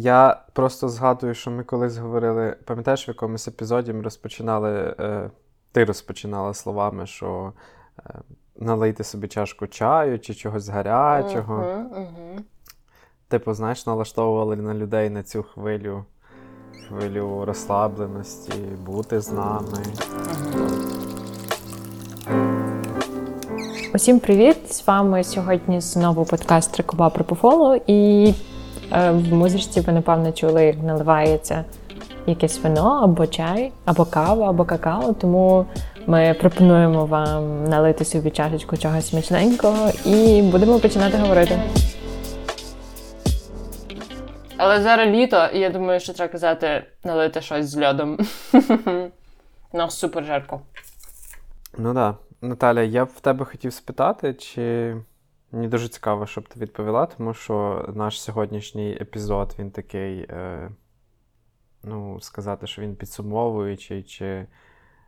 Я просто згадую, що ми колись говорили, пам'ятаєш, в якомусь епізоді ми розпочинали, е, ти розпочинала словами, що е, налийте собі чашку чаю чи чогось гарячого. Типу, знаєш, налаштовували на людей на цю хвилю, хвилю розслабленості, бути з нами. Усім привіт! З вами сьогодні знову подкаст Трикова про пофолу. І в музичці ви, напевно, чули, як наливається якесь вино, або чай, або кава, або какао. Тому ми пропонуємо вам налити собі чашечку чогось смачненького і будемо починати говорити. Але зараз літо, і я думаю, що треба казати налити щось з льодом. Нас супер жарко. Ну так. Да. Наталя, я б в тебе хотів спитати, чи мені дуже цікаво, щоб ти відповіла, тому що наш сьогоднішній епізод він такий, е, ну, сказати, що він підсумовуючий, чи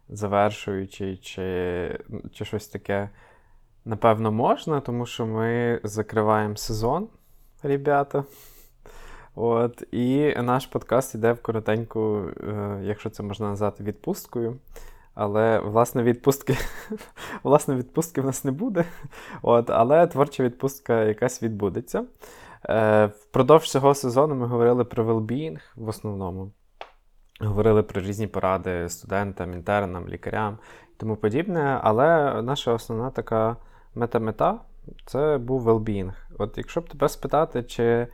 завершуючий, чи, чи щось таке, напевно, можна, тому що ми закриваємо сезон, ребята. От, І наш подкаст йде в коротеньку, е, якщо це можна назвати, відпусткою. Але власне відпустки власне, відпустки в нас не буде. От, Але творча відпустка якась відбудеться. Е, Впродовж цього сезону ми говорили про велбінг в основному. Говорили про різні поради студентам, інтернам, лікарям і тому подібне. Але наша основна така мета-мета це був велбінг. От якщо б тебе спитати, чи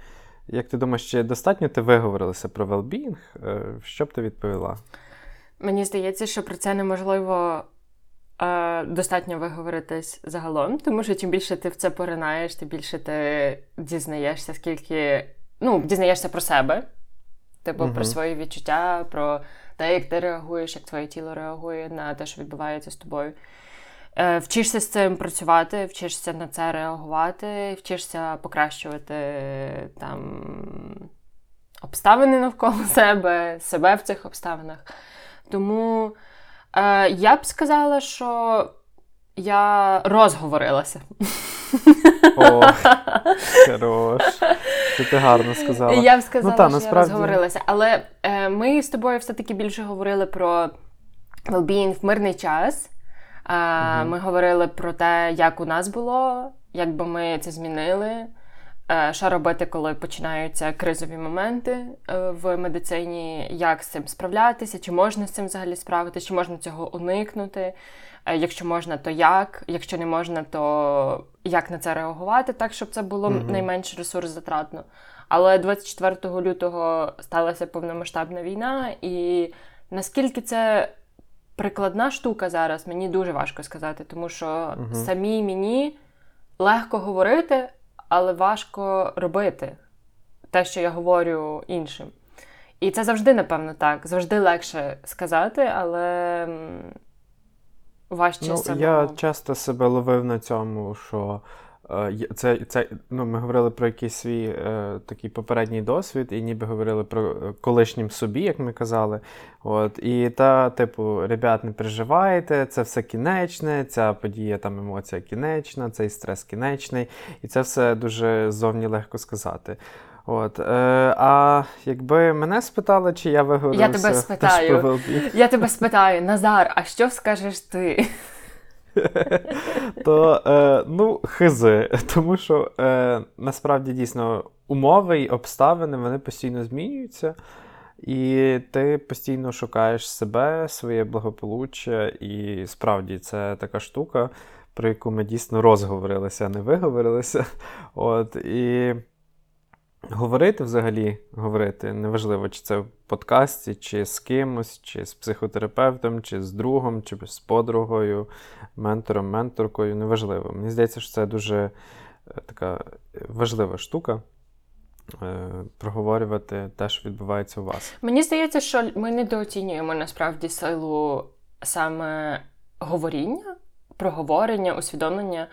як ти думаєш, чи достатньо ти виговорилася про велбінг, що б ти відповіла? Мені здається, що про це неможливо е, достатньо виговоритись загалом, тому що чим більше ти в це поринаєш, тим більше ти дізнаєшся, скільки ну, дізнаєшся про себе, типу угу. про свої відчуття, про те, як ти реагуєш, як твоє тіло реагує на те, що відбувається з тобою. Е, Вчишся з цим працювати, вчишся на це реагувати, вчишся покращувати там обставини навколо себе, себе в цих обставинах. Тому е, я б сказала, що я розговорилася. О, хорош. Це ти гарно сказала. Я б сказала, ну, та, що насправді... я розговорилася. Але е, ми з тобою все-таки більше говорили про well-being в мирний час. Е, угу. Ми говорили про те, як у нас було, як би ми це змінили. Е, що робити, коли починаються кризові моменти е, в медицині, як з цим справлятися, чи можна з цим взагалі справитися, чи можна цього уникнути? Е, якщо можна, то як? Якщо не можна, то як на це реагувати, так щоб це було mm-hmm. найменш ресурс-затратно. Але 24 лютого сталася повномасштабна війна, і наскільки це прикладна штука зараз, мені дуже важко сказати, тому що mm-hmm. самі мені легко говорити але важко робити те, що я говорю іншим. І це завжди, напевно, так. Завжди легше сказати, але важче ну, самому. Я часто себе ловив на цьому, що це, це, ну, Ми говорили про якийсь свій е, такий попередній досвід, і ніби говорили про е, колишнім собі, як ми казали. От, І та, типу, ребят, не переживайте, це все кінечне, ця подія, там емоція кінечна, цей стрес кінечний, і це все дуже зовні легко сказати. От, е, А якби мене спитали, чи я виговорився... Я тебе спитаю, я тебе спитаю, Назар, а що скажеш ти? то е, ну, хизи. Тому що е, насправді дійсно умови і обставини вони постійно змінюються, і ти постійно шукаєш себе, своє благополуччя, і справді це така штука, про яку ми дійсно розговорилися, а не виговорилися. От, і Говорити взагалі, говорити, неважливо, чи це в подкасті, чи з кимось, чи з психотерапевтом, чи з другом, чи з подругою, ментором, менторкою, неважливо. Мені здається, що це дуже е, така важлива штука. Е, проговорювати те, що відбувається у вас. Мені здається, що ми недооцінюємо насправді силу саме говоріння, проговорення, усвідомлення.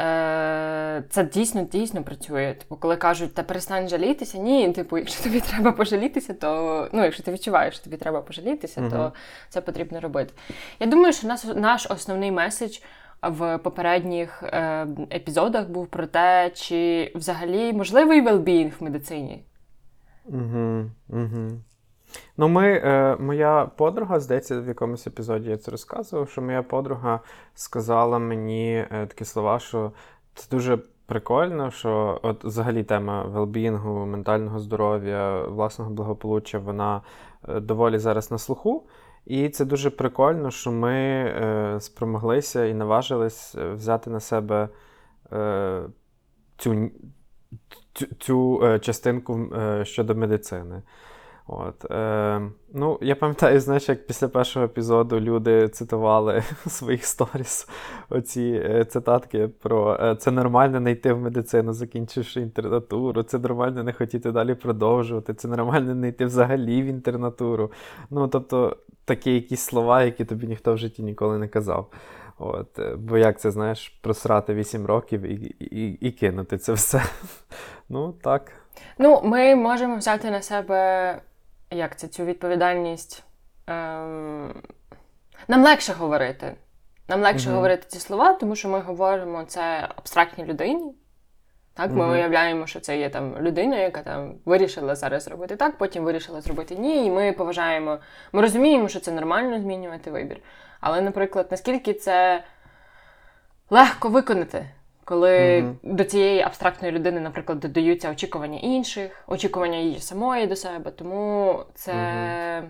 Е, це дійсно дійсно працює. Типу, коли кажуть, та перестань жалітися, ні, типу, якщо тобі треба пожалітися, то ну, якщо ти відчуваєш, що тобі треба пожалітися, uh то це потрібно робити. Я думаю, що наш, наш основний меседж в попередніх е, епізодах був про те, чи взагалі можливий велбінг в медицині. Угу, угу. Ну, ми, е, моя подруга, здається, в якомусь епізоді я це розказував, що моя подруга сказала мені е, такі слова, що це дуже прикольно, що от взагалі тема велбінгу, ментального здоров'я, власного благополуччя, вона е, доволі зараз на слуху. І це дуже прикольно, що ми е, спромоглися і наважились е, взяти на себе е, цю цю, цю е, частинку е, щодо медицини. От, е, ну, Я пам'ятаю, знаєш, як після першого епізоду люди цитували своїх сторіс оці е, цитатки про е, це нормально не йти в медицину, закінчивши інтернатуру, це нормально не хотіти далі продовжувати, це нормально не йти взагалі в інтернатуру. Ну, тобто, такі якісь слова, які тобі ніхто в житті ніколи не казав. От, е, Бо як це, знаєш, просрати 8 років і і, і кинути це все. Ну, так. Ну, ми можемо взяти на себе як це, цю відповідальність. Ем... Нам легше говорити. Нам легше mm говорити ці слова, тому що ми говоримо це абстрактній людині. Так, Ми mm уявляємо, що це є там людина, яка там вирішила зараз зробити так, потім вирішила зробити ні. І ми поважаємо, ми розуміємо, що це нормально змінювати вибір. Але, наприклад, наскільки це легко виконати, коли mm-hmm. до цієї абстрактної людини, наприклад, додаються очікування інших, очікування її самої до себе, тому це mm-hmm.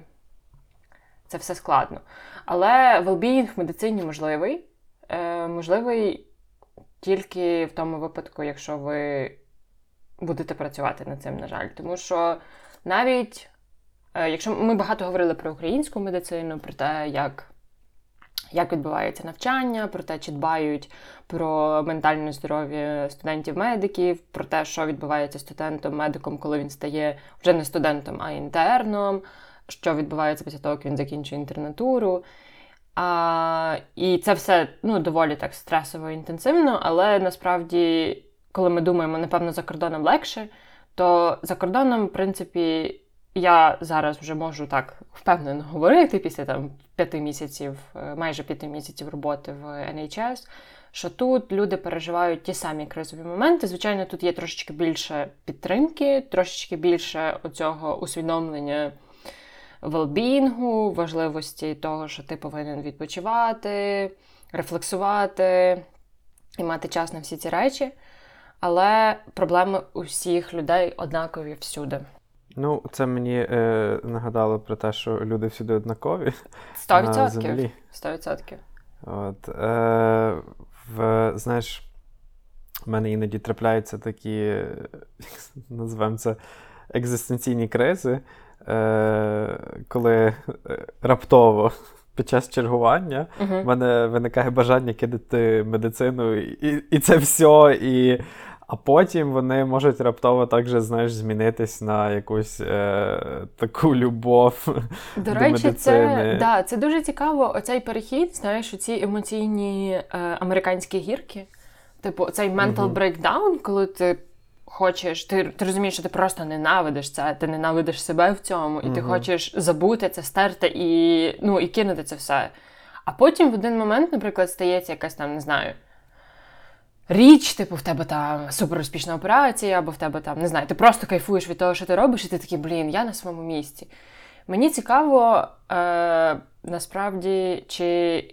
це все складно. Але велбіїнг в медицині можливий. Е, Можливий тільки в тому випадку, якщо ви будете працювати над цим, на жаль. Тому що навіть е, якщо ми багато говорили про українську медицину, про те, як як відбувається навчання, про те, чи дбають про ментальне здоров'я студентів-медиків, про те, що відбувається студентом-медиком, коли він стає вже не студентом, а інтерном, що відбувається після того, як він закінчує інтернатуру. А, І це все ну, доволі так стресово і інтенсивно, але насправді, коли ми думаємо, напевно, за кордоном легше, то за кордоном, в принципі, я зараз вже можу так впевнено говорити після там п'яти місяців, е, майже п'яти місяців роботи в NHS, що тут люди переживають ті самі кризові моменти. Звичайно, тут є трошечки більше підтримки, трошечки більше оцього усвідомлення велбінгу, важливості того, що ти повинен відпочивати, рефлексувати і мати час на всі ці речі. Але проблеми усіх людей однакові всюди. Ну, це мені е, нагадало про те, що люди всюди однакові. Сто відсотків. Сто відсотків. От, е, в, Знаєш, в мене іноді трапляються такі, називаємо це, екзистенційні кризи, е, коли е, раптово. Під час чергування в uh-huh. мене виникає бажання кидати медицину, і і це все. І а потім вони можуть раптово також, знаєш, змінитись на якусь е, таку любов. До, до речі, медицини. це да, це дуже цікаво. Оцей перехід, знаєш, ці емоційні е, американські гірки. Типу, цей mental uh-huh. breakdown, коли ти хочеш, ти ти розумієш, що ти просто ненавидиш це, ти ненавидиш себе в цьому, і uh-huh. ти хочеш забути це, стерти і ну, і кинути це все. А потім в один момент, наприклад, стається якась там, не знаю річ, типу, в тебе там супер успішна операція, або в тебе там, не знаю, ти просто кайфуєш від того, що ти робиш, і ти такий, блін, я на своєму місці. Мені цікаво, е, насправді, чи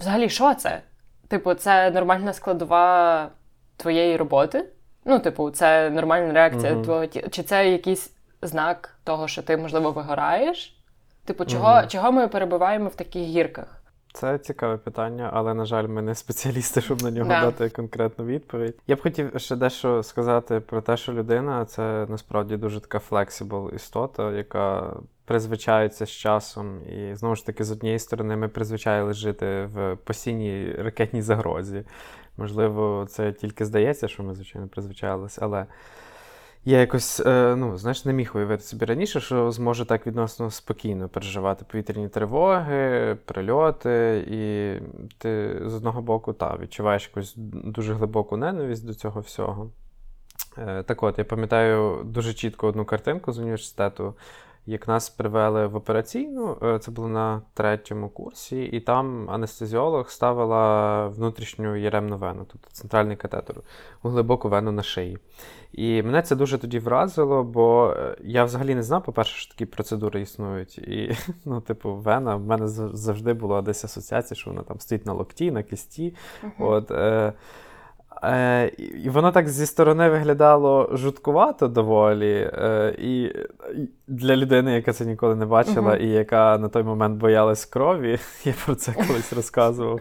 взагалі що це? Типу, це нормальна складова твоєї роботи? Ну, типу, це нормальна реакція uh-huh. твого тіла. Чи це якийсь знак того, що ти, можливо, вигораєш? Типу, чого, uh-huh. чого ми перебуваємо в таких гірках? Це цікаве питання, але, на жаль, ми не спеціалісти, щоб на нього yeah. дати конкретну відповідь. Я б хотів ще дещо сказати про те, що людина це насправді дуже така flexible істота, яка призвичається з часом. І знову ж таки, з однієї сторони, ми призвичаїли жити в постійній ракетній загрозі. Можливо, це тільки здається, що ми, звичайно, призвичаїлися, але. Я якось, е, ну, знаєш, не міг уявити собі раніше, що зможу так відносно спокійно переживати повітряні тривоги, прильоти, і ти з одного боку та, відчуваєш якусь дуже глибоку ненависть до цього всього. Е, так от, я пам'ятаю дуже чітко одну картинку з університету, як нас привели в операційну, е, це було на третьому курсі, і там анестезіолог ставила внутрішню єремну вену, тобто центральний катетер, у глибоку вену на шиї. І мене це дуже тоді вразило, бо е, я взагалі не знав, по-перше, що такі процедури існують. І, ну, типу, вена в мене завжди була десь асоціація, що вона там стоїть на локті, на кисті. Uh-huh. От, е, Е, І воно так зі сторони виглядало жуткувато доволі. Е, І для людини, яка це ніколи не бачила, uh-huh. і яка на той момент боялась крові, я про це колись розказував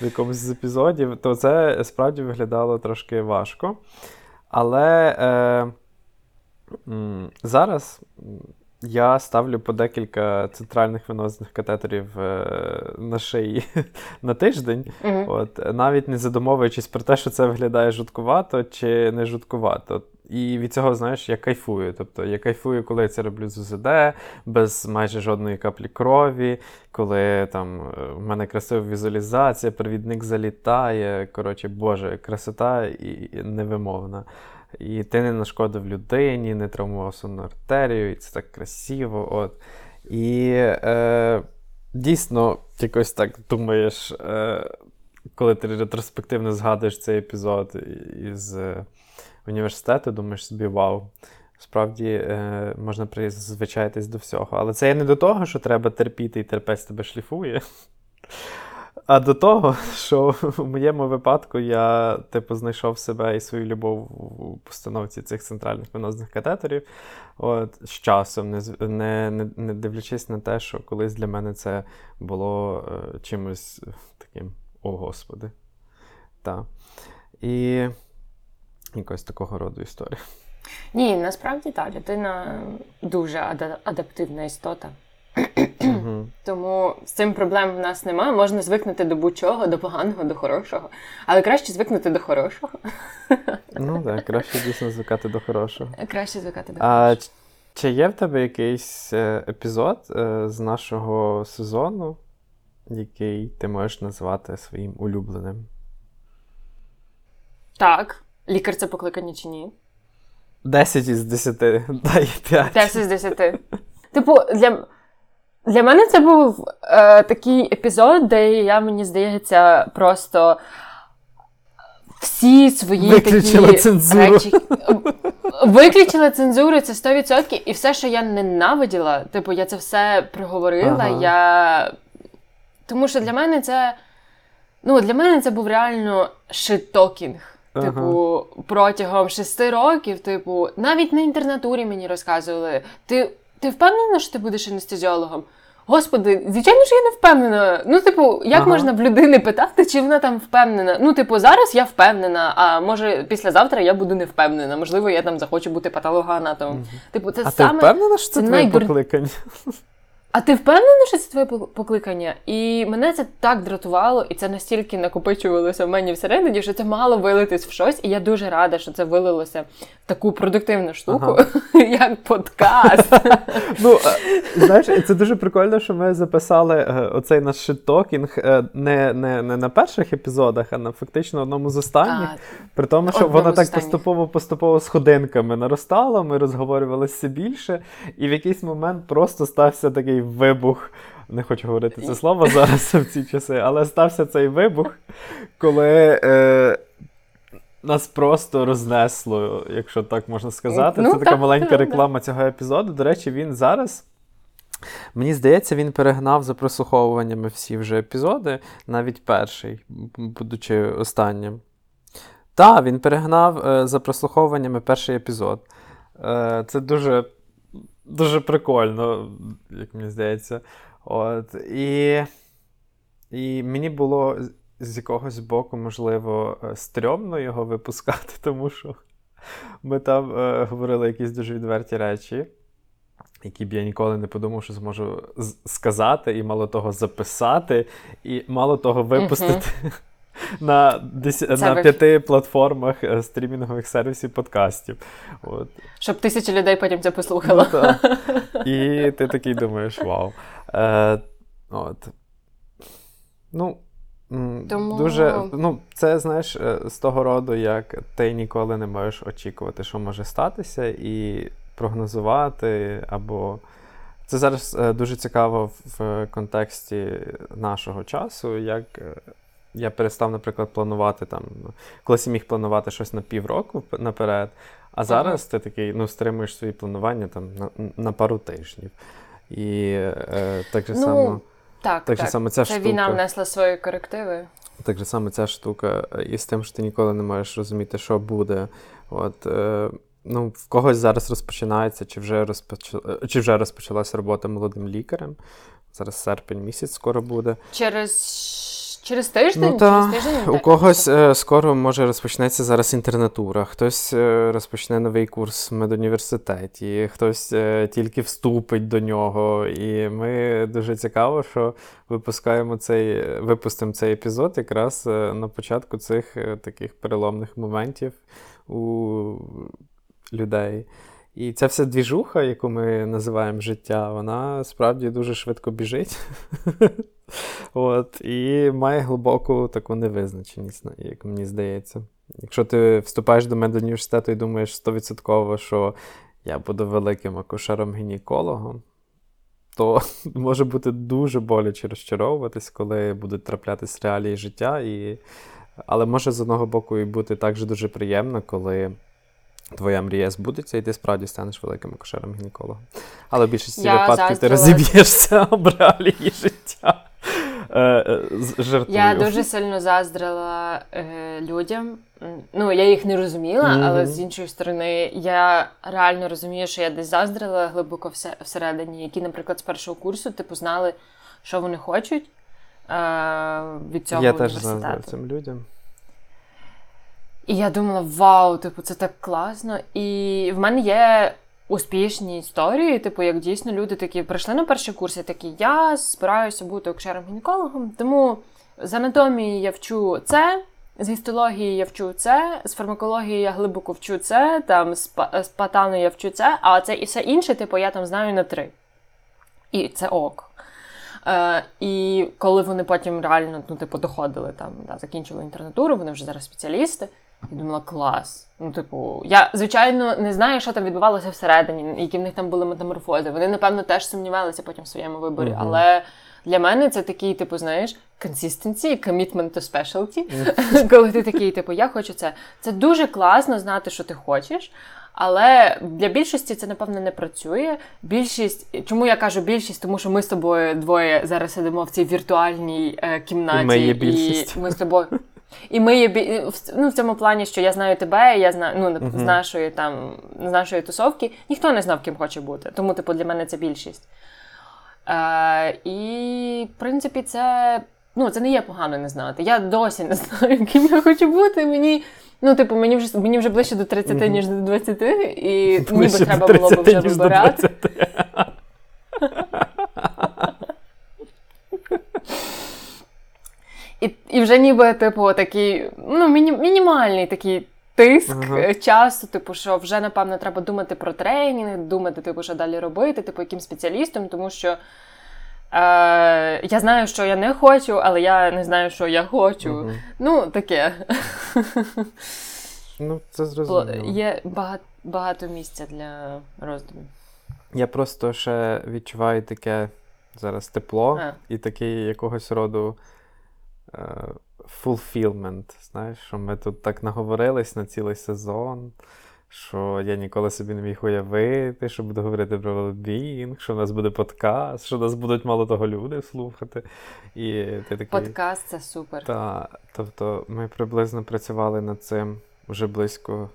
в якомусь з епізодів, то це справді виглядало трошки важко. Але е, зараз я ставлю по декілька центральних венозних катетерів е, на шиї на тиждень, uh от, навіть не задумовуючись про те, що це виглядає жуткувато чи не жуткувато. І від цього, знаєш, я кайфую. Тобто я кайфую, коли я це роблю з УЗД, без майже жодної каплі крові, коли там е, в мене красива візуалізація, провідник залітає. Коротше, Боже, красота і невимовна. І ти не нашкодив людині, не травмував сонну артерію, і це так красиво. От. І е, дійсно, якось так думаєш, е, коли ти ретроспективно згадуєш цей епізод із е, університету, думаєш собі, вау. Справді е, можна призвичаїтись до всього. Але це є не до того, що треба терпіти і терпець тебе шліфує. А до того, що в моєму випадку я типу знайшов себе і свою любов у постановці цих центральних венозних катетерів. От, з часом, не не, не, дивлячись на те, що колись для мене це було е, чимось таким, о Господи. Так. І якось такого роду історія. Ні, насправді так, людина дуже адаптивна істота. Тому з цим проблем в нас немає. Можна звикнути до будь-чого, до поганого, до хорошого. Але краще звикнути до хорошого. Ну так, краще дійсно звикати до хорошого. Краще звикати до хорошого. А чи є в тебе якийсь е, епізод е, з нашого сезону, який ти можеш назвати своїм улюбленим? Так. Лікар це покликання чи ні? 10 із 10. Дай 5. 10 із 10. Типу, для. Для мене це був е, такий епізод, де я, мені здається, просто всі свої Виключила такі цензуру. речі. Виключила цензуру, це 100%. І все, що я ненавиділа, типу, я це все проговорила. Ага. Я... Тому що для мене це. Ну, для мене це був реально шитокінг. Ага. Типу, протягом шести років, типу, навіть на інтернатурі мені розказували. Ти ти впевнена, що ти будеш анестезіологом? Господи, звичайно ж я не впевнена. Ну, типу, як ага. можна в людини питати, чи вона там впевнена? Ну, типу, зараз я впевнена, а може післязавтра я буду не впевнена. Можливо, я там захочу бути патологоанатомом. Угу. Типу, це а саме... ти впевнена, що це, це твоє найбур... покликання? А ти впевнена, що це твоє покликання? І мене це так дратувало, і це настільки накопичувалося в мені всередині, що це мало вилитись в щось. І я дуже рада, що це вилилося в таку продуктивну штуку, ага. як подкаст. Ну, знаєш, це дуже прикольно, що ми записали е, оцей наш шиттокінг е, не не, не на перших епізодах, а на фактично одному з останніх. При тому, що воно так поступово-поступово сходинками наростало, ми розговорювалися більше, і в якийсь момент просто стався такий цей вибух. Не хочу говорити це слово зараз в ці часи, але стався цей вибух, коли е, нас просто рознесло, якщо так можна сказати. Ну, це така маленька реклама цього епізоду. До речі, він зараз. Мені здається, він перегнав за прослуховуваннями всі вже епізоди, навіть перший, будучи останнім. Так, він перегнав е, за прослуховуваннями перший епізод. Е, Це дуже дуже прикольно, як мені здається. От, І і мені було з якогось боку, можливо, е, стрьомно його випускати, тому що ми там е, говорили якісь дуже відверті речі, які б я ніколи не подумав, що зможу сказати, і мало того записати, і мало того випустити. Uh-huh на на п'яти платформах е, стрімінгових сервісів подкастів. От. Щоб тисячі людей потім це послухало. Ну, І ти такий думаєш: вау. Е, от. Ну, Тому... Дуже, ну, Це, знаєш, е, з того роду, як ти ніколи не можеш очікувати, що може статися, і прогнозувати або Це зараз е, дуже цікаво в контексті нашого часу, як я перестав, наприклад, планувати там, колись я міг планувати щось на півроку наперед, а зараз ага. ти такий ну, стримуєш свої планування там на на пару тижнів. І е, так же ну, само. Так, так. Же само ця Це штука, війна внесла свої корективи. Так же само ця штука, і з тим, що ти ніколи не можеш розуміти, що буде. От, е, ну, В когось зараз розпочинається, чи вже розпоч... чи вже розпочалася робота молодим лікарем. Зараз серпень місяць скоро буде. Через Через тиждень? Ну, та, Через тиждень У когось е, скоро може розпочнеться зараз інтернатура, хтось е, розпочне новий курс в медуніверситеті, хтось е, тільки вступить до нього. І ми дуже цікаво, що випускаємо цей, випустимо цей епізод якраз е, на початку цих е, таких переломних моментів у людей. І ця вся двіжуха, яку ми називаємо життя, вона справді дуже швидко біжить. От, І має глибоку таку невизначеність, як мені здається. Якщо ти вступаєш до медуніверситету і думаєш 100%, що я буду великим акушером-гінекологом, то може бути дуже боляче розчаровуватись, коли будуть траплятись реалії життя. І... Але може з одного боку і бути також дуже приємно, коли твоя мрія збудеться, і ти справді станеш великим акушером гінекологом. Але в більшості випадків ти розіб'єшся об реалії життя. Е, е, жартую. Я дуже сильно заздрила е, людям. Ну, я їх не розуміла, mm-hmm. але з іншої сторони, я реально розумію, що я десь заздрила глибоко всередині, які, наприклад, з першого курсу типу знали, що вони хочуть е, від цього я університету. Я теж заздрив цим людям. І я думала, вау, типу, це так класно. І в мене є успішні історії, типу, як дійсно люди такі прийшли на перший курс і такі, я збираюся бути акушером-гінекологом, тому з анатомії я вчу це, з гістології я вчу це, з фармакології я глибоко вчу це, там з, з патану я вчу це, а це і все інше, типу, я там знаю на три. І це ок. Е, І коли вони потім реально ну, типу, доходили, там, да, закінчили інтернатуру, вони вже зараз спеціалісти. І думала, клас. Ну, типу, я, звичайно, не знаю, що там відбувалося всередині, які в них там були метаморфози. Вони, напевно, теж сумнівалися потім в своєму виборі. Uh-huh. Але для мене це такий, типу, знаєш, consistency, commitment to specialty. Uh-huh. Коли ти такий, типу, я хочу це. Це дуже класно знати, що ти хочеш. Але для більшості це, напевно, не працює. Більшість, чому я кажу більшість, тому що ми з тобою двоє зараз сидимо в цій віртуальній е, кімнаті, і ми, є більшість. і ми з тобою. І ми є ну, в цьому плані, що я знаю тебе, я знаю ну, uh-huh. з нашої там, з нашої тусовки, ніхто не знав, ким хоче бути. Тому, типу, для мене це більшість. Е, І, в принципі, це ну, це не є погано не знати. Я досі не знаю, ким я хочу бути. Мені ну, типу, мені вже мені вже ближче до 30, uh-huh. ніж до 20, і ближче ніби треба було б вже вибирати. І і вже ніби, типу, такий ну, міні, мінімальний такий тиск uh-huh. часу, типу, що вже, напевно, треба думати про тренінг, думати, типу, що далі робити, типу, яким спеціалістом, тому що е, я знаю, що я не хочу, але я не знаю, що я хочу. Uh-huh. Ну, таке. Ну, це зрозуміло. Є багато, багато місця для роздумів. Я просто ще відчуваю таке зараз тепло а. і такий якогось роду. Fulfillment, знаєш, що ми тут так наговорились на цілий сезон, що я ніколи собі не міг уявити, що буду говорити про велбінг, що в нас буде подкаст, що нас будуть мало того люди слухати. І ти такий... Подкаст це супер. Та, Тобто ми приблизно працювали над цим вже близько.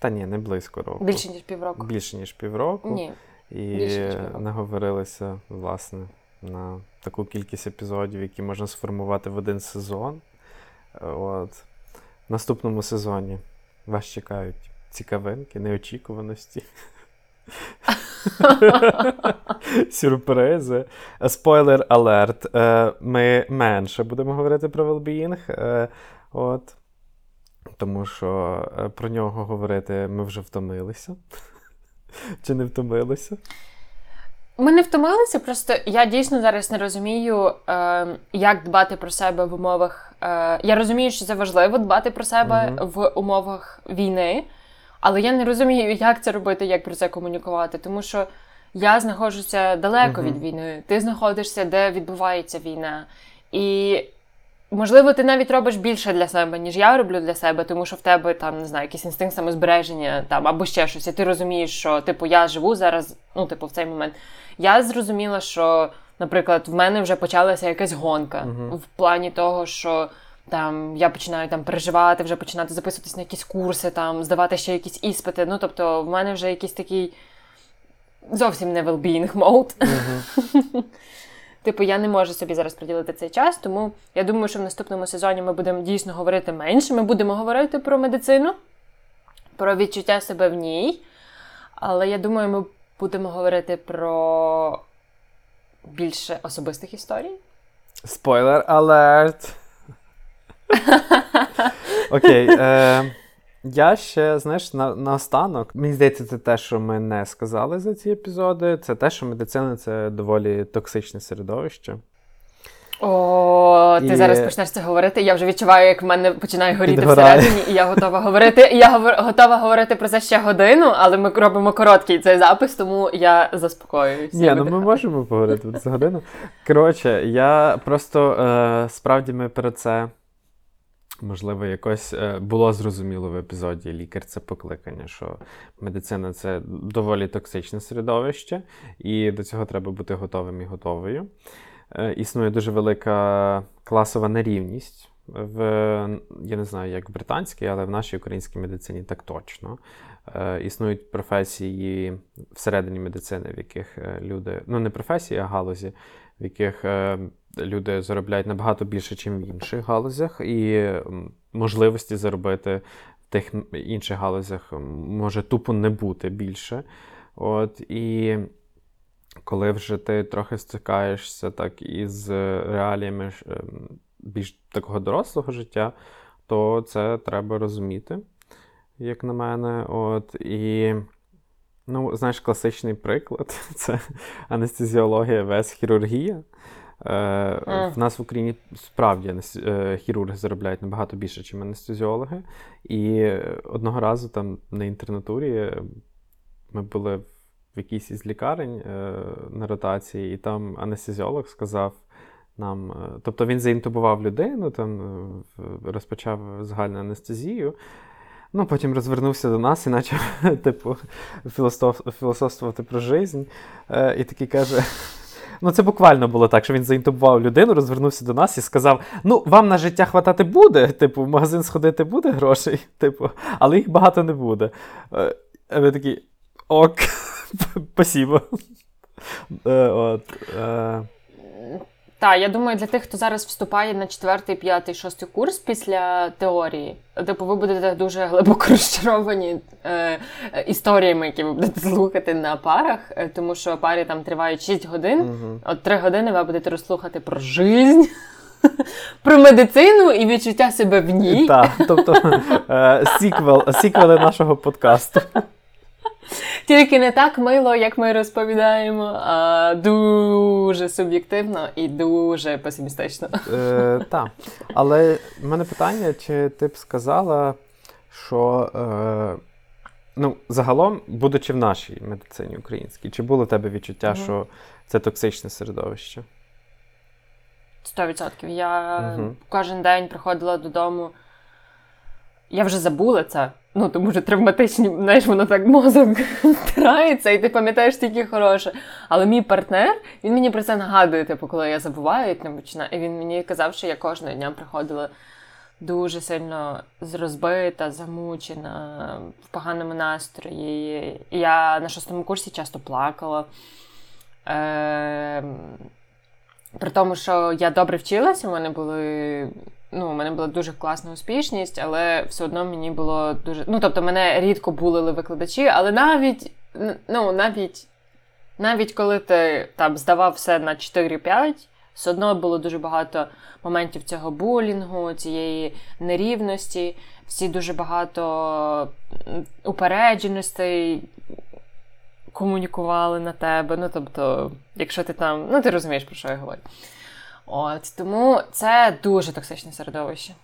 Та ні, не близько року. Більше, ніж півроку. Більше, ніж півроку. Ні. І Більше, ніж півроку. наговорилися, власне, на таку кількість епізодів, які можна сформувати в один сезон. От. В наступному сезоні вас чекають цікавинки, неочікуваності. Сюрпризи. Спойлер алерт. Е, ми менше будемо говорити про велбіїнг. Е, от. Тому що е, про нього говорити ми вже втомилися. Чи не втомилися? Ми не втомилися, просто я дійсно зараз не розумію, е, як дбати про себе в умовах. Е, я розумію, що це важливо дбати про себе mm-hmm. в умовах війни, але я не розумію, як це робити, як про це комунікувати. Тому що я знаходжуся далеко uh-huh. від війни, ти знаходишся, де відбувається війна. І можливо, ти навіть робиш більше для себе, ніж я роблю для себе, тому що в тебе там не знаю, якийсь інстинкт самозбереження там або ще щось. І ти розумієш, що типу я живу зараз, ну, типу, в цей момент. Я зрозуміла, що, наприклад, в мене вже почалася якась гонка uh-huh. в плані того, що. Там я починаю там переживати, вже починати записуватись на якісь курси, там здавати ще якісь іспити. Ну тобто, в мене вже якийсь такий зовсім не well-being mode. Uh-huh. Типу, я не можу собі зараз приділити цей час, тому я думаю, що в наступному сезоні ми будемо дійсно говорити менше. Ми будемо говорити про медицину, про відчуття себе в ній. Але я думаю, ми будемо говорити про більше особистих історій. Спойлер алерт! Окей. Е, Я ще, знаєш, на, наостанок, мені здається, це те, що ми не сказали за ці епізоди. Це те, що медицина це доволі токсичне середовище. О, ти і... зараз почнеш це говорити. Я вже відчуваю, як в мене починає горіти Підгорає. всередині, і я готова говорити. І я гов... готова говорити про це ще годину, але ми робимо короткий цей запис, тому я заспокоююся. Ні, ну ми можемо поговорити про це годину. Коротше, я просто е, справді ми про це. Можливо, якось е, було зрозуміло в епізоді лікар це покликання, що медицина це доволі токсичне середовище, і до цього треба бути готовим і готовою. Е, існує дуже велика класова нерівність. В, Я не знаю, як в британській, але в нашій українській медицині так точно. Е, Існують професії всередині медицини, в яких люди, ну не професії, а галузі, в яких е, люди заробляють набагато більше, ніж в інших галузях, і можливості заробити в тих інших галузях може тупо не бути більше. От, І коли вже ти трохи стикаєшся так із реаліями ем, більш такого дорослого життя, то це треба розуміти, як на мене. От, І Ну, знаєш, класичний приклад це анестезіологія вес хірургія. Е. В нас в Україні справді е, хірурги заробляють набагато більше, ніж анестезіологи. І одного разу там на інтернатурі ми були в якійсь із лікарень е, на ротації, і там анестезіолог сказав нам, тобто він заінтубував людину, там розпочав загальну анестезію. Ну, потім розвернувся до нас і почав, типу, філософствувати про жизнь. Е, І такий каже. Ну, це буквально було так, що він заінтубував людину, розвернувся до нас і сказав: Ну, вам на життя хватати буде, типу, в магазин сходити буде грошей, типу, але їх багато не буде. Е, ви такі ок, спасибо. Е, от, е, так, я думаю, для тих, хто зараз вступає на четвертий, п'ятий, шостий курс після теорії, типу, ви будете дуже глибоко розчаровані е, історіями, які ви будете слухати на парах, е, тому що парі там тривають 6 годин. Угу. От 3 години ви будете розслухати про жизнь. Про медицину і відчуття себе в ній. Так, тобто е, сіквел, сіквели нашого подкасту. Тільки не так мило, як ми розповідаємо, а дуже суб'єктивно і дуже песимістично. Е, Так. Але в мене питання: чи ти б сказала, що е, ну, загалом, будучи в нашій медицині українській, чи було в тебе відчуття, угу. що це токсичне середовище? Сто відсотків. Я угу. кожен день приходила додому. Я вже забула це. Ну, тому що травматичні, знаєш, воно так мозок втирається, і ти пам'ятаєш тільки хороше. Але мій партнер, він мені про це нагадує, типу, коли я забуваю, і починаю. І він мені казав, що я кожного дня приходила дуже сильно розбита, замучена, в поганому настрої. Я на шостому курсі часто плакала. Е- При тому, що я добре вчилася, у мене були ну, у мене була дуже класна успішність, але все одно мені було дуже. Ну, тобто, мене рідко булили викладачі, але навіть ну, навіть, навіть коли ти там здавав все на 4-5, все одно було дуже багато моментів цього булінгу, цієї нерівності, всі дуже багато упередженостей. Комунікували на тебе. Ну, тобто, якщо ти там, ну ти розумієш, про що я говорю. От Тому це дуже токсичне середовище.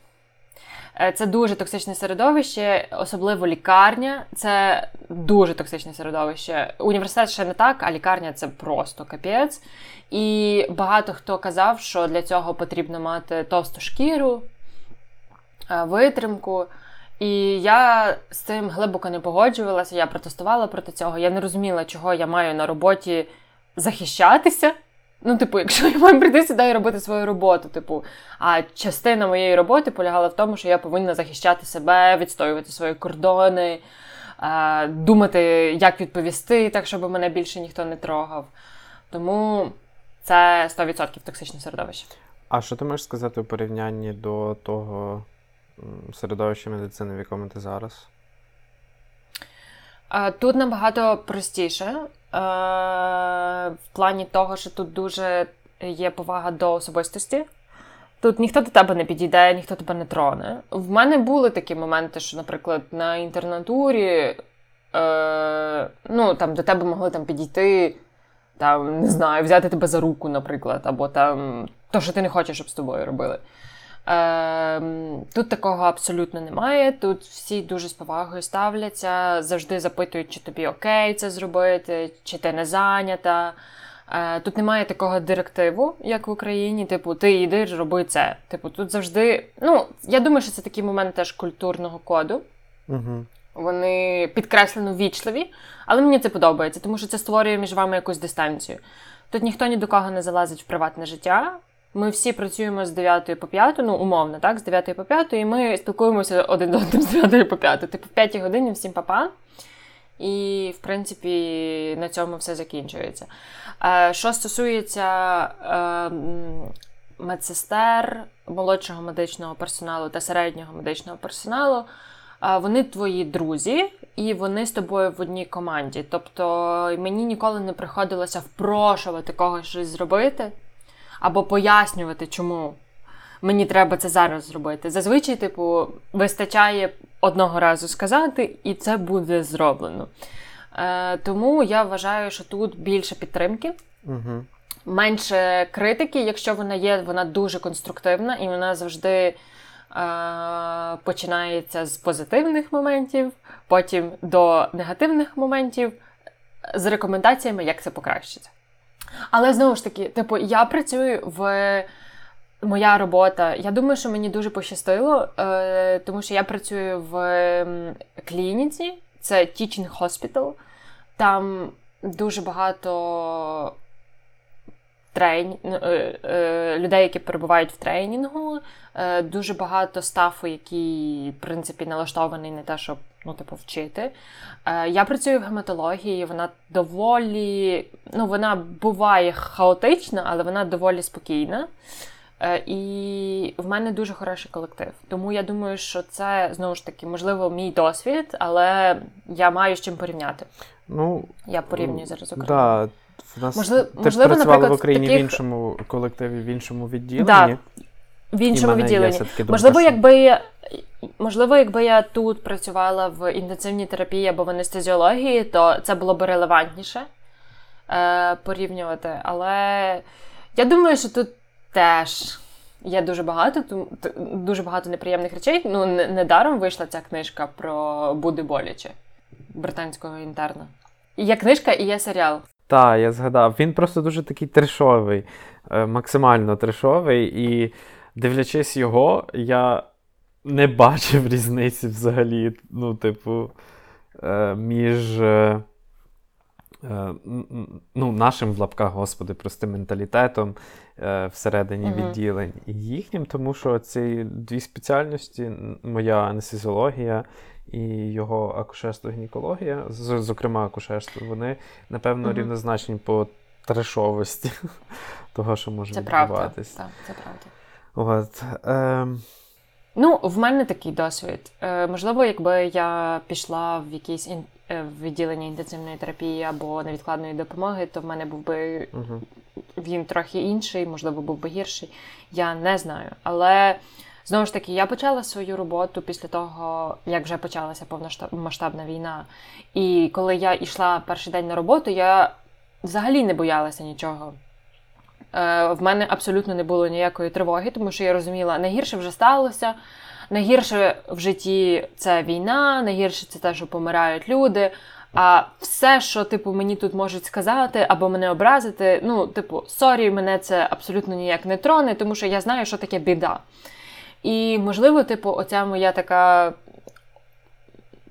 Е, це дуже токсичне середовище, особливо лікарня. Це дуже токсичне середовище. Університет ще не так, а лікарня це просто капець. І багато хто казав, що для цього потрібно мати товсту шкіру, е, витримку. І я з цим глибоко не погоджувалася. Я протестувала проти цього. Я не розуміла, чого я маю на роботі захищатися. Ну, типу, якщо я маю прийти сюди і робити свою роботу, типу, а частина моєї роботи полягала в тому, що я повинна захищати себе, відстоювати свої кордони, думати, як відповісти, так, щоб мене більше ніхто не трогав. Тому це 100% токсичне середовище. А що ти можеш сказати у порівнянні до того середовища медицини, в якому ти зараз? Тут набагато простіше. Е, в плані того, що тут дуже є повага до особистості. Тут ніхто до тебе не підійде, ніхто тебе не троне. В мене були такі моменти, що, наприклад, на інтернатурі е, ну, там, до тебе могли там підійти, там, не знаю, взяти тебе за руку, наприклад, або там то, що ти не хочеш, щоб з тобою робили. Ем, тут такого абсолютно немає. Тут всі дуже з повагою ставляться, завжди запитують, чи тобі окей це зробити, чи ти не зайнята. Е, тут немає такого директиву, як в Україні. Типу, ти йди, роби це. Типу, тут завжди. Ну, я думаю, що це такий момент теж культурного коду. Угу. Вони підкреслено вічливі, але мені це подобається, тому що це створює між вами якусь дистанцію. Тут ніхто ні до кого не залазить в приватне життя. Ми всі працюємо з 9 по 5, ну умовно, так, з 9 по 5, і ми спілкуємося один до одним з 9 по 5. Типу в 5 годині всім папа. І, в принципі, на цьому все закінчується. Е, що стосується е, медсестер, молодшого медичного персоналу та середнього медичного персоналу, е, вони твої друзі, і вони з тобою в одній команді. Тобто мені ніколи не приходилося впрошувати когось щось зробити або пояснювати, чому мені треба це зараз зробити. Зазвичай, типу, вистачає одного разу сказати, і це буде зроблено. Е, Тому я вважаю, що тут більше підтримки. Угу. Менше критики, якщо вона є, вона дуже конструктивна і вона завжди е, починається з позитивних моментів, потім до негативних моментів, з рекомендаціями, як це покращиться. Але знову ж таки, типу, я працюю в. Моя робота. Я думаю, що мені дуже пощастило, е, тому що я працюю в клініці, це Teaching Hospital. Там дуже багато трейн... Е, е, людей, які перебувають в тренінгу, дуже багато стафу, який, в принципі, налаштований на те, щоб ну, типу, вчити. Я працюю в гематології, вона доволі, ну, вона буває хаотична, але вона доволі спокійна. І в мене дуже хороший колектив. Тому я думаю, що це знову ж таки, можливо, мій досвід, але я маю з чим порівняти. Ну, Я порівнюю зараз Україну. Да. В нас Можливо, ти можливо, працювала в Україні таких... в іншому колективі, в іншому відділенні. Да, в іншому і відділенні. Думка, можливо, якби я можливо, якби я тут працювала в інтенсивній терапії або в анестезіології, то це було б релевантніше е, порівнювати. Але я думаю, що тут теж. Є дуже багато дуже багато неприємних речей. Ну, недаром вийшла ця книжка про буде боляче британського інтерна. Є книжка і є серіал. Так, я згадав. Він просто дуже такий трешовий, е, максимально трешовий. І дивлячись його, я не бачив різниці взагалі. Ну, типу, е, між. Е, ну, Нашим в лапках, господи, простим менталітетом всередині mm-hmm. відділень і їхнім, тому що ці дві спеціальності, моя анестезіологія і його акушерство гінекологія, зокрема акушерство, вони, напевно, угу. рівнозначні по трешовості того, що може це відбуватися. Правда. Так, це правда. От, е... Ну, в мене такий досвід. Е, Можливо, якби я пішла в якийсь ін... Е, відділення інтенсивної терапії або невідкладної допомоги, то в мене був би угу. він трохи інший, можливо, був би гірший. Я не знаю. Але Знову ж таки, я почала свою роботу після того, як вже почалася повномасштабна війна. І коли я йшла перший день на роботу, я взагалі не боялася нічого. Е, В мене абсолютно не було ніякої тривоги, тому що я розуміла, найгірше вже сталося. найгірше в житті це війна, найгірше це те, що помирають люди. А все, що типу мені тут можуть сказати або мене образити, ну, типу, sorry, мене це абсолютно ніяк не троне, тому що я знаю, що таке біда. І, можливо, типу, оця моя така.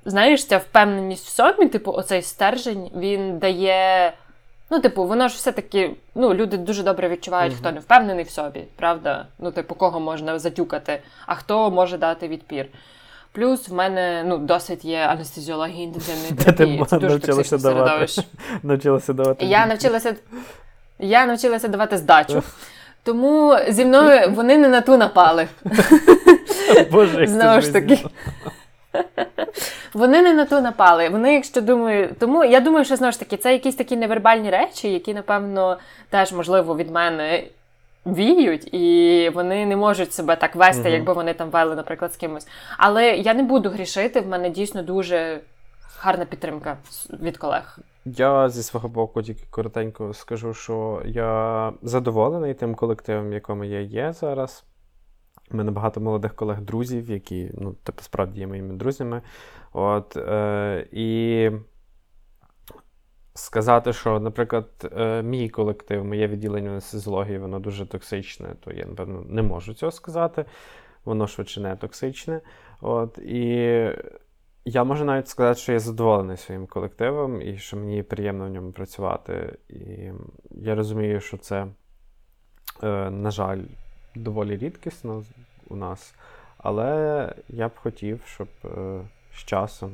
Знаєш, ця впевненість в собі, типу, оцей стержень, він дає. Ну, типу, воно ж все-таки, ну, люди дуже добре відчувають, mm-hmm. хто не впевнений в собі, правда? Ну, типу, кого можна затюкати, а хто може дати відпір. Плюс в мене ну, досить є анестезіології інтенсивної терапії. Це дуже токсичне середовище. Навчилася давати. Я навчилася я навчилася давати здачу. Тому зі мною вони не на ту напали. Боже, як Знову ж таки. Вони не на ту напали. Вони, якщо думаю, тому я думаю, що знову ж таки це якісь такі невербальні речі, які, напевно, теж можливо від мене віють, і вони не можуть себе так вести, угу. якби вони там вели, наприклад, з кимось. Але я не буду грішити. В мене дійсно дуже гарна підтримка від колег. Я зі свого боку тільки коротенько скажу, що я задоволений тим колективом, якому я є зараз. У мене багато молодих колег-друзів, які ну, типу, справді є моїми друзями. От, е, І сказати, що, наприклад, е, мій колектив, моє відділення анестезіології, воно дуже токсичне, то я, напевно, не можу цього сказати. Воно швидше не токсичне. От, І я можу навіть сказати, що я задоволений своїм колективом і що мені приємно в ньому працювати. І я розумію, що це, е, на жаль, доволі рідкісно у нас. Але я б хотів, щоб е, з часом,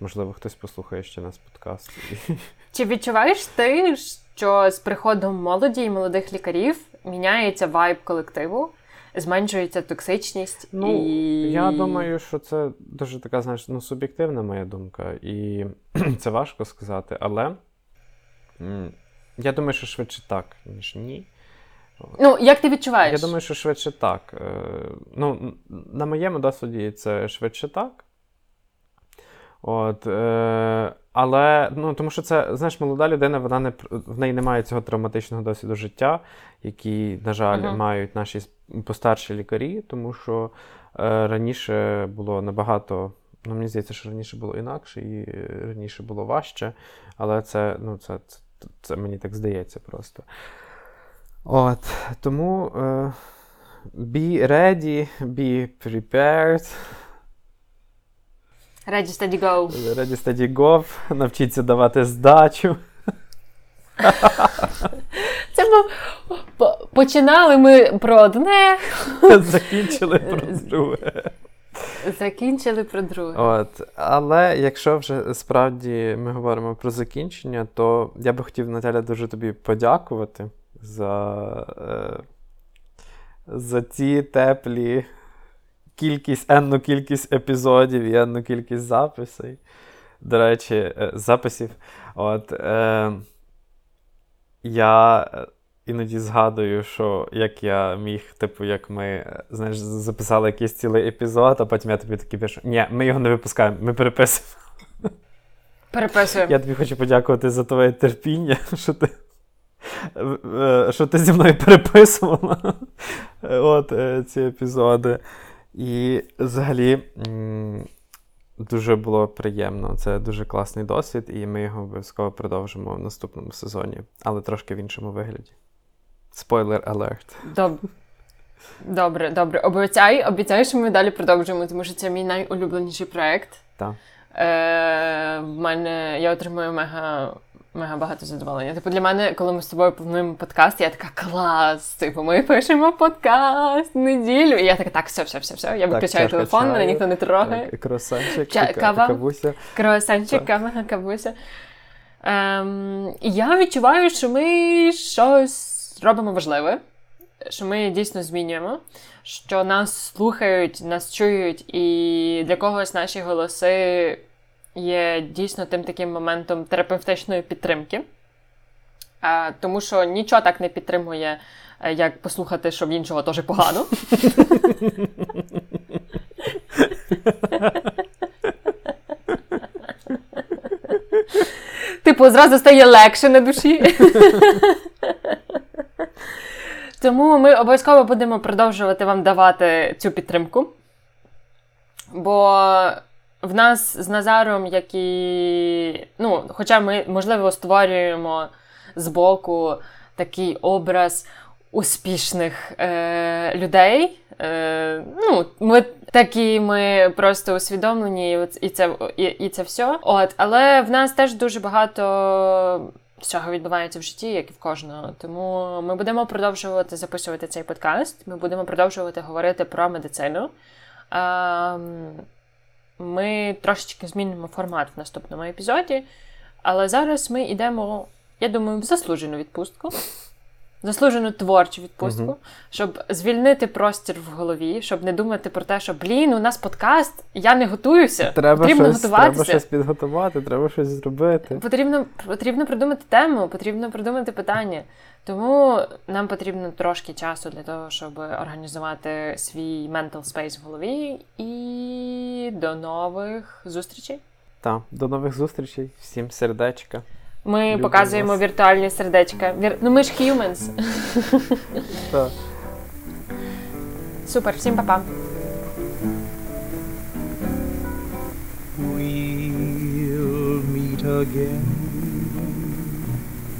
можливо, хтось послухає ще нас подкаст. Чи відчуваєш ти, що з приходом молоді і молодих лікарів міняється вайб колективу? Зменшується токсичність. Ну, і... Я думаю, що це дуже така, знаєш, ну, суб'єктивна моя думка, і це важко сказати, але я думаю, що швидше так, ніж ні. Ну, як ти відчуваєш? Я думаю, що швидше так. Е, ну, На моєму досвіді це швидше так. От, е, Але ну, тому що це, знаєш, молода людина, вона не в неї немає цього травматичного досвіду життя, який, на жаль, uh-huh. мають наші постарші лікарі, тому що е, раніше було набагато. Ну, мені здається, що раніше було інакше і раніше було важче, але це ну, це, це, це мені так здається просто. От, Тому е, be ready, be prepared. Ready, steady, go. Ready, steady, go. Навчіться давати здачу. Це був... Починали ми про одне. Закінчили про друге. Закінчили про друге. От. Але якщо вже справді ми говоримо про закінчення, то я би хотів, Наталя, дуже тобі подякувати за, е, за ці теплі кількість, енну кількість епізодів і енну кількість записів. До речі, е, записів. От, е, Я іноді згадую, що як я міг, типу, як ми знаєш, записали якийсь цілий епізод, а потім я тобі такий пишу: ні, ми його не випускаємо, ми переписуємо. Переписуємо. Я тобі хочу подякувати за твоє терпіння, що ти. Е, що ти зі мною переписувала от, ці епізоди. І взагалі дуже було приємно. Це дуже класний досвід, і ми його обов'язково продовжимо в наступному сезоні, але трошки в іншому вигляді. Спойлер алерт. Добре. Добре, добре. Обіцяй, обіцяй, що ми далі продовжуємо, тому що це мій найулюбленіший проєкт. Так. Е, В мене я отримую мега мега багато задоволення. Типу, для мене, коли ми з тобою плануємо подкаст, я така клас. Типу, ми пишемо подкаст неділю. І я така, так, все, все, все, все. Я виключаю телефон, чаю, мене ніхто не трогає. Круасанчик, Ча- кава, кавуся. Круасанчик, кава, кавуся. Ем, я відчуваю, що ми щось робимо важливе, що ми дійсно змінюємо, що нас слухають, нас чують, і для когось наші голоси є дійсно тим таким моментом терапевтичної підтримки. Тому що нічого так не підтримує, е, як послухати, що в іншого теж погано. Типу, зразу стає легше на душі. Тому ми обов'язково будемо продовжувати вам давати цю підтримку. Бо в нас з Назаром, які, ну, хоча ми, можливо, створюємо збоку такий образ успішних е, людей. Е, ну, Ми такі ми просто усвідомлені, і це і, і це все. От, Але в нас теж дуже багато всього відбувається в житті, як і в кожного. Тому ми будемо продовжувати записувати цей подкаст. Ми будемо продовжувати говорити про медицину. Е, ми трошечки змінимо формат в наступному епізоді, але зараз ми йдемо, я думаю, в заслужену відпустку заслужену творчу відпустку, uh щоб звільнити простір в голові, щоб не думати про те, що блін, у нас подкаст, я не готуюся. Треба потрібно щось, готуватися. Треба щось підготувати, треба щось зробити. Потрібно потрібно придумати тему, потрібно придумати питання. Тому нам потрібно трошки часу для того, щоб організувати свій mental space в голові. І до нових зустрічей. Так, до нових зустрічей. Всім сердечка. Ми Любим показуємо вас. віртуальні сердечка. Вір... Ну ми ж humans. Так. Супер, всім па-па. We'll meet again.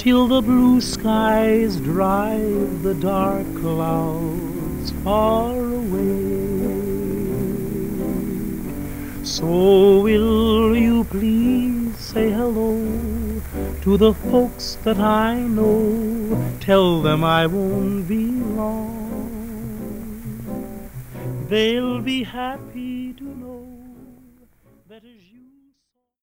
till the blue skies drive the dark clouds far away. So will you please say hello to the folks that I know? Tell them I won't be long. They'll be happy.